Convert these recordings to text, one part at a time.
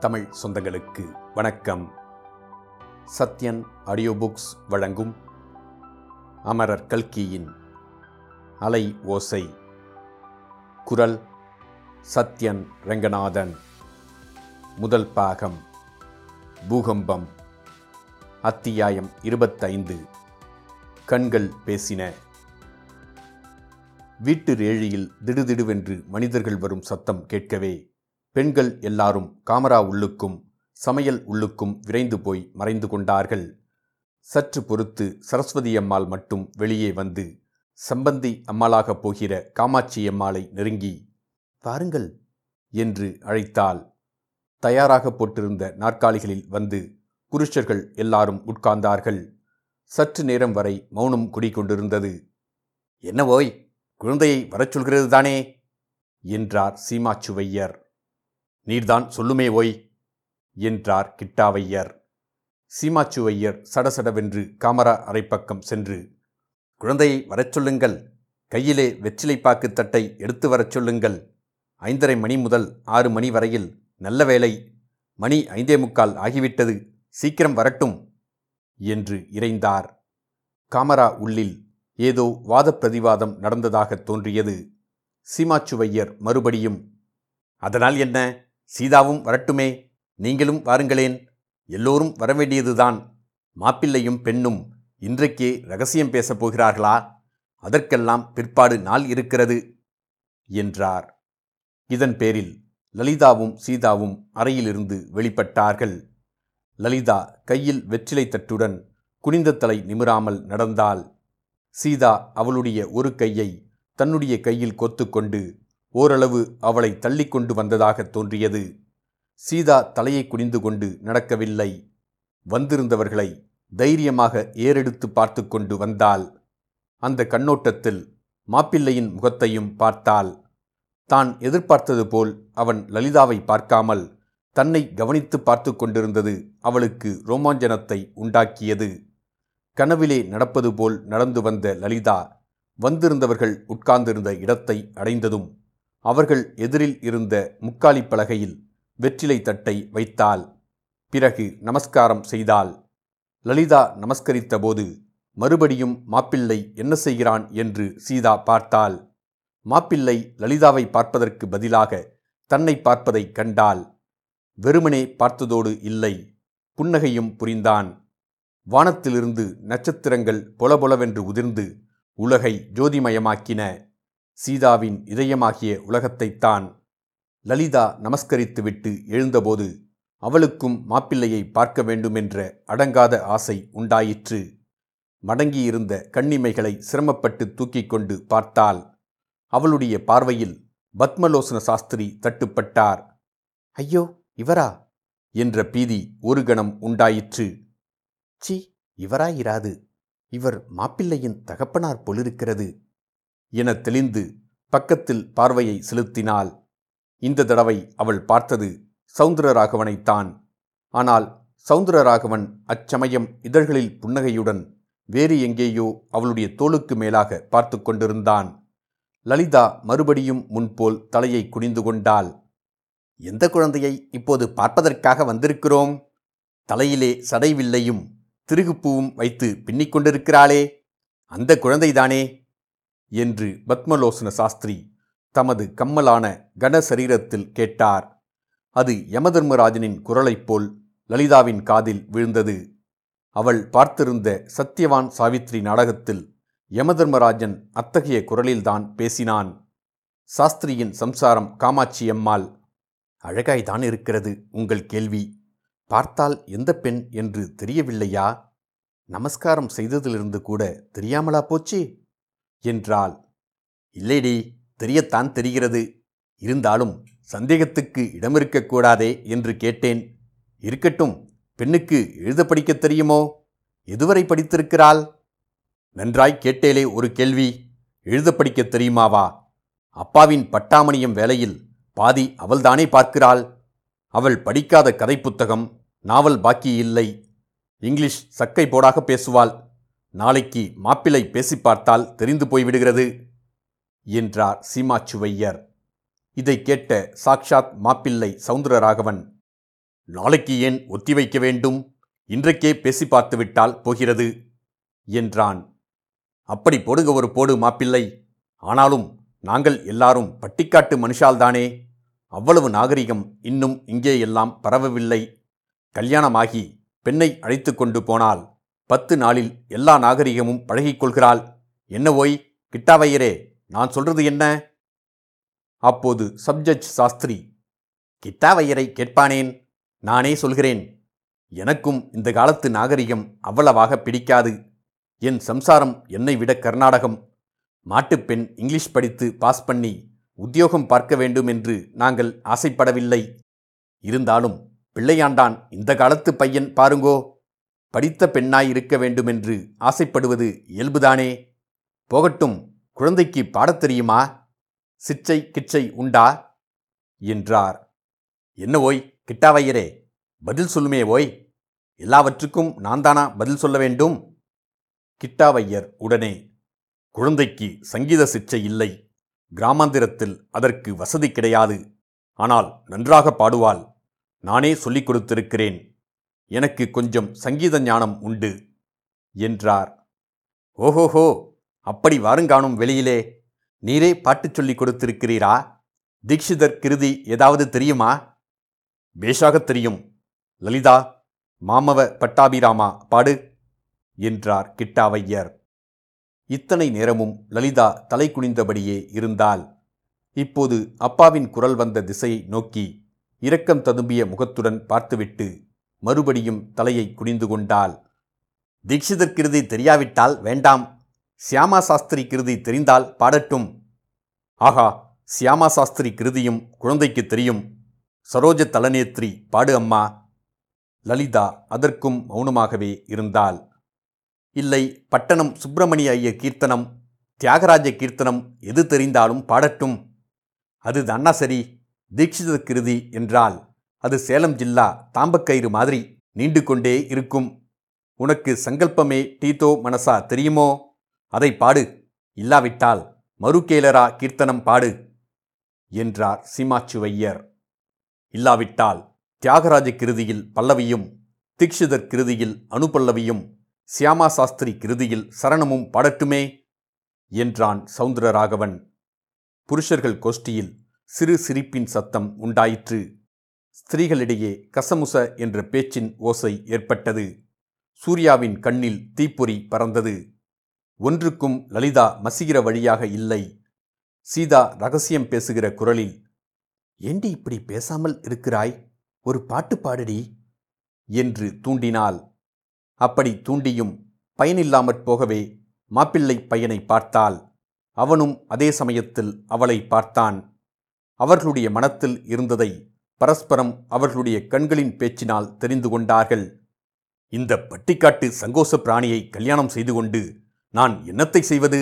தமிழ் சொந்தங்களுக்கு வணக்கம். Sathyan audio books வழங்கும் அமரர் கல்கியின் அலை ஓசை. குரல் சத்யன் ரங்கநாதன். முதல் பாகம் பூகம்பம். அத்தியாயம் இருபத்தைந்து. கண்கள் பேசின. வீட்டு ரேழியில் திடுதிடுவென்று மனிதர்கள் வரும் சத்தம் கேட்கவே பெண்கள் எல்லாரும் காமரா உள்ளுக்கும் சமையல் உள்ளுக்கும் விரைந்து போய் மறைந்து கொண்டார்கள். சற்று பொறுத்து சரஸ்வதி அம்மாள் மட்டும் வெளியே வந்து சம்பந்தி அம்மாளாகப் போகிற காமாட்சி அம்மாளை நெருங்கி வாருங்கள் என்று அழைத்தாள். தயாராக போட்டிருந்த நாற்காலிகளில் வந்து புருஷர்கள் எல்லாரும் உட்கார்ந்தார்கள். சற்று நேரம் வரை மௌனம் குடிக்கொண்டிருந்தது என்னவோய் குழந்தையை வரச் சொல்கிறது தானே என்றார் சீமாச்சுவையர். நீர்தான் சொல்லுமே ஓய்! என்றார் கிட்டாவையர். சீமாச்சுவையர் சடசடவென்று காமரா அரைப்பக்கம் சென்று குழந்தையை வரச் சொல்லுங்கள் கையிலே வெற்றிலைப்பாக்கு தட்டை எடுத்து வரச் சொல்லுங்கள். ஐந்தரை மணி முதல் ஆறு மணி வரையில் நல்ல வேலை மணி ஐந்தே முக்கால் ஆகிவிட்டது சீக்கிரம் வரட்டும்! என்று இறைந்தார். காமரா உள்ளில் ஏதோ வாதப்பிரதிவாதம் நடந்ததாக தோன்றியது. சீமாச்சுவையர் மறுபடியும் அதனால் என்ன? சீதாவும் வரட்டுமே நீங்களும் வாருங்களேன். எல்லோரும் வரவேண்டியதுதான். மாப்பிள்ளையும் பெண்ணும் இன்றைக்கே ரகசியம் பேசப் போகிறார்களா? அதற்கெல்லாம் பிற்பாடு நாள் இருக்கிறது என்றார். இதன் பேரில் லலிதாவும் சீதாவும் அறையிலிருந்து வெளிப்பட்டார்கள். லலிதா கையில் வெற்றிலை தட்டுடன் குனிந்த தலை நிமிராமல் நடந்தாள். சீதா அவளுடைய ஒரு கையை தன்னுடைய கையில் கொத்துக்கொண்டு ஓரளவு அவளை தள்ளிக்கொண்டு வந்ததாக தோன்றியது. சீதா தலையை குனிந்து கொண்டு நடக்கவில்லை. வந்திருந்தவர்களை தைரியமாக ஏறெடுத்து பார்த்து கொண்டு வந்தாள். அந்த கண்ணோட்டத்தில் மாப்பிள்ளையின் முகத்தையும் பார்த்தாள். தான் எதிர்பார்த்தது போல் அவன் லலிதாவை பார்க்காமல் தன்னை கவனித்து பார்த்து கொண்டிருந்தது அவளுக்கு ரோமாஞ்சனத்தை உண்டாக்கியது. கனவிலே நடப்பது போல் நடந்து வந்த லலிதா வந்திருந்தவர்கள் உட்கார்ந்திருந்த இடத்தை அடைந்ததும் அவர்கள் எதிரில் இருந்த முக்காலி பலகையில் வெற்றிலை தட்டை வைத்தாள். பிறகு நமஸ்காரம் செய்தாள். லலிதா நமஸ்கரித்தபோது மறுபடியும் மாப்பிள்ளை என்ன செய்கிறான்? என்று சீதா பார்த்தாள். மாப்பிள்ளை லலிதாவை பார்ப்பதற்கு பதிலாக தன்னை பார்ப்பதை கண்டாள். வெறுமனே பார்த்ததோடு இல்லை. புன்னகையும் புரிந்தான். வானத்திலிருந்து நட்சத்திரங்கள் பொலபொலவென்று உதிர்ந்து உலகை ஜோதிமயமாக்கின. சீதாவின் இதயமாகிய உலகத்தைத்தான் லலிதா நமஸ்கரித்துவிட்டு எழுந்தபோது அவளுக்கும் மாப்பிள்ளையை பார்க்க வேண்டுமென்ற அடங்காத ஆசை உண்டாயிற்று. மடங்கியிருந்த கண்ணிமைகளை சிரமப்பட்டு தூக்கிக் கொண்டு பார்த்தால் அவளுடைய பார்வையில் பத்மலோசன சாஸ்திரி தட்டுப்பட்டார். ஐயோ இவரா? என்ற பீதி ஒரு கணம் உண்டாயிற்று. சி இவராயிராது இவர் மாப்பிள்ளையின் தகப்பனார் போலிருக்கிறது. என தெளிந்து பக்கத்தில் பார்வையை செலுத்தினாள். இந்த தடவை அவள் பார்த்தது சவுந்தரராகவனைத்தான் ஆனால் சவுந்தரராகவன் அச்சமயம் இதழ்களில் புன்னகையுடன் வேறு எங்கேயோ அவளுடைய தோளுக்கு மேலாக பார்த்து கொண்டிருந்தான். லலிதா மறுபடியும் முன்போல் தலையை குனிந்து கொண்டாள். எந்த குழந்தையை இப்போது பார்ப்பதற்காக வந்திருக்கிறோம்? தலையிலே சடைவில்லையும் திருகுப்பூவும் வைத்து பின்னிக் கொண்டிருக்கிறாளே. அந்த குழந்தைதானே? என்று பத்மலோசன சாஸ்திரி தமது கம்மலான கனசரீரத்தில் கேட்டார். அது யமதர்மராஜனின் குரலைப் போல் லலிதாவின் காதில் விழுந்தது. அவள் பார்த்திருந்த சத்யவான் சாவித்ரி நாடகத்தில் யமதர்மராஜன் அத்தகைய குரலில்தான் பேசினான். சாஸ்திரியின் சம்சாரம் காமாட்சி அம்மாள் அழகாய்தான் இருக்கிறது உங்கள் கேள்வி. பார்த்தால் எந்த பெண் என்று தெரியவில்லையா? நமஸ்காரம் செய்ததிலிருந்து கூட தெரியாமலா போச்சு? என்றாள். இல்லைடி தெரியத்தான் தெரிகிறது. இருந்தாலும் சந்தேகத்துக்கு இடமிருக்கக்கூடாதே என்று கேட்டேன். இருக்கட்டும் பெண்ணுக்கு எழுத படிக்கத் தெரியுமோ? எதுவரை படித்திருக்கிறாள்? நன்றாய் கேட்டேலே ஒரு கேள்வி. எழுத படிக்கத் தெரியுமாவா? அப்பாவின் பட்டாமணியம் வேலையில் பாதி அவள்தானே பார்க்கிறாள். அவள் படிக்காத கதை புத்தகம் நாவல் பாக்கி இல்லை. இங்கிலீஷ் சக்கை போடாக பேசுவாள். நாளைக்கு மாப்பிள்ளை பேசி பார்த்தால் தெரிந்து போய்விடுகிறது என்றார் சீமாச்சுவையர். இதை கேட்ட சாக்ஷாத் மாப்பிள்ளை சவுந்தரராகவன் நாளைக்கு ஏன் ஒத்திவைக்க வேண்டும்? இன்றைக்கே பேசி பார்த்துவிட்டால் போகிறது என்றான். அப்படி போடுக ஒரு போடு மாப்பிள்ளை ஆனாலும் நாங்கள் எல்லாரும் பட்டிக்காட்டு மனுஷால்தானே அவ்வளவு நாகரிகம் இன்னும் இங்கே எல்லாம் பரவவில்லை. கல்யாணமாகி பெண்ணை அழைத்து கொண்டு போனால் பத்து நாளில் எல்லா நாகரிகமும் பழகிக்கொள்கிறாள் என்ன ஓய் கிட்டாவையரே நான் சொல்றது என்ன? அப்போது சப்ஜட்ஜ் சாஸ்திரி கிட்டாவையரை கேட்பானேன்? நானே சொல்கிறேன் எனக்கும் இந்த காலத்து நாகரிகம் அவ்வளவாக பிடிக்காது. என் சம்சாரம் என்னை விட கர்நாடகம். மாட்டுப்பெண் இங்கிலீஷ் படித்து பாஸ் பண்ணி உத்தியோகம் பார்க்க வேண்டும் என்று நாங்கள் ஆசைப்படவில்லை. இருந்தாலும் பிள்ளையாண்டான் இந்த காலத்து பையன் பாருங்கோ. படித்த பெண்ணாய் இருக்க வேண்டுமென்று ஆசைப்படுவது இயல்புதானே? போகட்டும் குழந்தைக்கு பாடத் தெரியுமா? சிச்சை கிச்சை உண்டா? என்றார். என்ன ஓய் கிட்டாவையரே பதில் சொல்லுமே ஓய். எல்லாவற்றுக்கும் நான் தானா பதில் சொல்ல வேண்டும்? கிட்டாவையர் உடனே குழந்தைக்கு சங்கீத சிச்சை இல்லை. கிராமாந்திரத்தில் அதற்கு வசதி கிடையாது. ஆனால் நன்றாக பாடுவாள். நானே சொல்லிக் கொடுத்திருக்கிறேன். எனக்கு கொஞ்சம் சங்கீத ஞானம் உண்டு என்றார். ஓஹோஹோ அப்படி வாருங்காணும் வெளியிலே. நீரே பாட்டுச் சொல்லிக் கொடுத்திருக்கிறீரா? தீக்ஷிதர் கிருதி ஏதாவது தெரியுமா? பேஷாகத் தெரியும். லலிதா மாமவ பட்டாபிராமா பாடு என்றார் கிட்டாவையர். இத்தனை நேரமும் லலிதா தலை குனிந்தபடியே இருந்தால் இப்போது அப்பாவின் குரல் வந்த திசையை நோக்கி இரக்கம் ததும்பிய முகத்துடன் பார்த்துவிட்டு மறுபடியும் தலையை குனிந்து கொண்டாள். தீட்சிதர் கிருதி தெரியாவிட்டால் வேண்டாம். சியாமா சாஸ்திரி கிருதி தெரிந்தால் பாடட்டும். ஆகா சியாமா சாஸ்திரி கிருதியும் குழந்தைக்கு தெரியும். சரோஜ தலநேத்ரி பாடு அம்மா. லலிதா அதற்கும் மௌனமாகவே இருந்தாள். இல்லை பட்டணம் சுப்பிரமணிய ஐயர் கீர்த்தனம் தியாகராஜ கீர்த்தனம் எது தெரிந்தாலும் பாடட்டும். அது தன்னா சரி தீட்சித கிருதி என்றால் அது சேலம் ஜில்லா தாம்பக்கயிறு மாதிரி நீண்டு கொண்டே இருக்கும். உனக்கு சங்கல்பமே டீதோ மனசா தெரியுமோ? அதை பாடு. இல்லாவிட்டால் மறுகேலரா கீர்த்தனம் பாடு என்றார் சீமாச்சுவையர். இல்லாவிட்டால் தியாகராஜ கிருதியில் பல்லவியும் தீக்ஷிதர் கிருதியில் அனுபல்லவியும் சியாமா சாஸ்திரி கிருதியில் சரணமும் பாடட்டுமே? என்றான் சவுந்தரராகவன். புருஷர்கள் கோஷ்டியில் சிறு சிரிப்பின் சத்தம் உண்டாயிற்று. ஸ்திரீகளிடையே கசமுச என்ற பேச்சின் ஓசை ஏற்பட்டது. சூர்யாவின் கண்ணில் தீப்பொறி பறந்தது. ஒன்றுக்கும் லலிதா மசிகிற வழியாக இல்லை. சீதா ரகசியம் பேசுகிற குரலில் ஏண்டி இப்படி பேசாமல் இருக்கிறாய்? ஒரு பாட்டு பாடுடி என்று தூண்டினாள். அப்படி தூண்டியும் பயனில்லாமற் போகவே மாப்பிள்ளை பையனை பார்த்தாள். அவனும் அதே சமயத்தில் அவளை பார்த்தான். அவர்களுடைய மனத்தில் இருந்ததை பரஸ்பரம் அவர்களுடைய கண்களின் பேச்சினால் தெரிந்து கொண்டார்கள். இந்த பட்டிக்காட்டு சங்கோச பிராணியை கல்யாணம் செய்து கொண்டு நான் என்னத்தை செய்வது?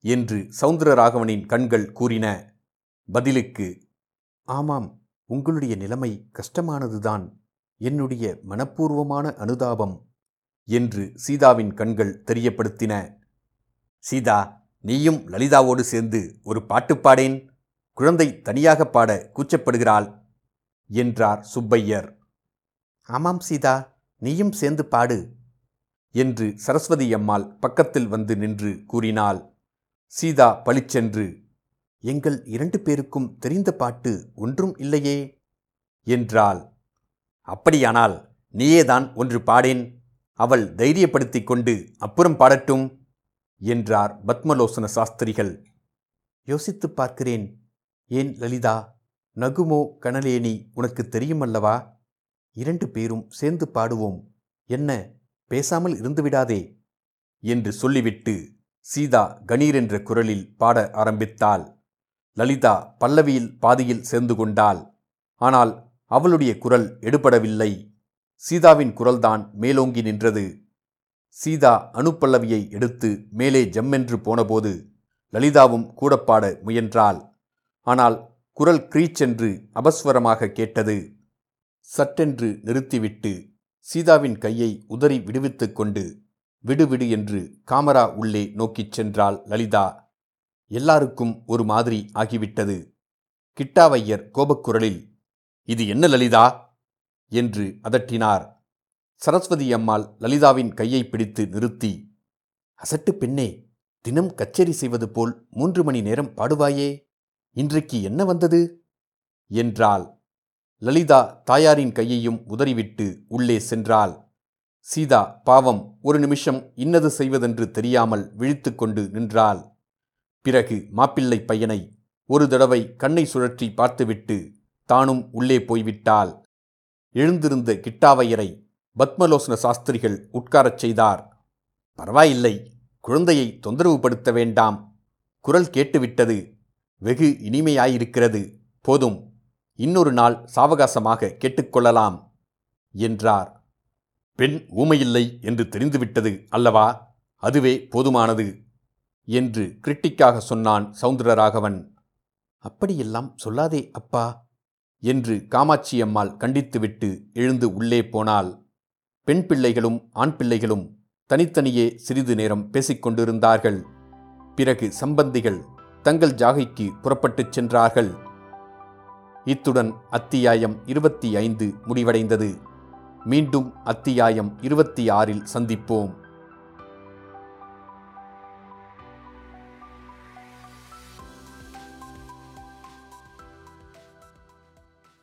என்று சவுந்தரராகவனின் கண்கள் கூறின. பதிலுக்கு ஆமாம் உங்களுடைய நிலைமை கஷ்டமானதுதான். என்னுடைய மனப்பூர்வமான அனுதாபம் என்று சீதாவின் கண்கள் தெரியப்படுத்தின. சீதா நீயும் லலிதாவோடு சேர்ந்து ஒரு பாட்டு பாடேன். குழந்தை தனியாக பாட கூச்சப்படுகிறாள். என்றார் சுப்பையர். ஆமாம் சீதா நீயும் சேர்ந்து பாடு என்று சரஸ்வதி அம்மாள் பக்கத்தில் வந்து நின்று கூறினாள். சீதா பளிச்சென்று எங்கள் இரண்டு பேருக்கும் தெரிந்த பாட்டு ஒன்றும் இல்லையே என்றாள். அப்படியானால் நீயேதான் ஒன்று பாடேன் அவள் தைரியப்படுத்திக் கொண்டு அப்புறம் பாடட்டும் என்றார் பத்மலோசன சாஸ்திரிகள். யோசித்துப் பார்க்கிறேன் ஏன் லலிதா? நகுமோ கனலேனி உனக்கு தெரியுமல்லவா? இரண்டு பேரும் சேர்ந்து பாடுவோம். என்ன பேசாமல் இருந்துவிடாதே? என்று சொல்லிவிட்டு சீதா கணீர் என்ற குரலில் பாட ஆரம்பித்தாள். லலிதா பல்லவியில் பாதியில் சேர்ந்து கொண்டாள். ஆனால் அவளுடைய குரல் எடுபடவில்லை. சீதாவின் குரல்தான் மேலோங்கி நின்றது. சீதா அணுப்பல்லவியை எடுத்து மேலே ஜம்மென்று போனபோது லலிதாவும் கூடப்பாட முயன்றாள். ஆனால் குரல் கிரீச்சென்று அபஸ்வரமாக கேட்டது. சட்டென்று நிறுத்திவிட்டு சீதாவின் கையை உதறி விடுவித்துக் கொண்டு விடுவிடு என்று காமரா உள்ளே நோக்கிச் சென்றாள் லலிதா. எல்லாருக்கும் ஒரு மாதிரி ஆகிவிட்டது. கிட்டாவையர் கோபக்குரலில் இது என்ன லலிதா? என்று அதட்டினார். சரஸ்வதி அம்மாள் லலிதாவின் கையை பிடித்து நிறுத்தி அசட்டு பெண்ணே தினம் கச்சேரி செய்வது போல் மூன்று மணி நேரம் பாடுவாயே? இன்றைக்கு என்ன வந்தது? என்றாள். லலிதா தாயாரின் கையையும் உதறிவிட்டு உள்ளே சென்றாள். சீதா பாவம் ஒரு நிமிஷம் இன்னது செய்வதென்று தெரியாமல் விழித்துக்கொண்டு நின்றாள். பிறகு மாப்பிள்ளை பையனை ஒரு தடவை கண்ணை சுழற்றி பார்த்துவிட்டு தானும் உள்ளே போய்விட்டாள். எழுந்திருந்த கிட்டாவையரை பத்மலோசன சாஸ்திரிகள் உட்காரச் செய்தார். பரவாயில்லை குழந்தையை தொந்தரவுபடுத்த வேண்டாம். குரல் கேட்டுவிட்டது. வெகு இனிமையாயிருக்கிறது. போதும். இன்னொரு நாள் சாவகாசமாக கேட்டுக்கொள்ளலாம் என்றார். பெண் ஊமையில்லை என்று தெரிந்துவிட்டது அல்லவா? அதுவே போதுமானது என்று கிரிட்டிக்காக சொன்னான் சவுந்தரராகவன். அப்படியெல்லாம் சொல்லாதே அப்பா என்று காமாட்சி அம்மாள் கண்டித்துவிட்டு எழுந்து உள்ளே போனாள். பெண் பிள்ளைகளும் ஆண் பிள்ளைகளும் தனித்தனியே சிறிது நேரம் பேசிக்கொண்டிருந்தார்கள். பிறகு சம்பந்திகள் தங்கள் ஜாகைக்கு புறப்பட்டுச் சென்றார்கள். இத்துடன் அத்தியாயம் இருபத்தி ஐந்து முடிவடைந்தது. மீண்டும் அத்தியாயம் இருபத்தி ஆறில் சந்திப்போம்.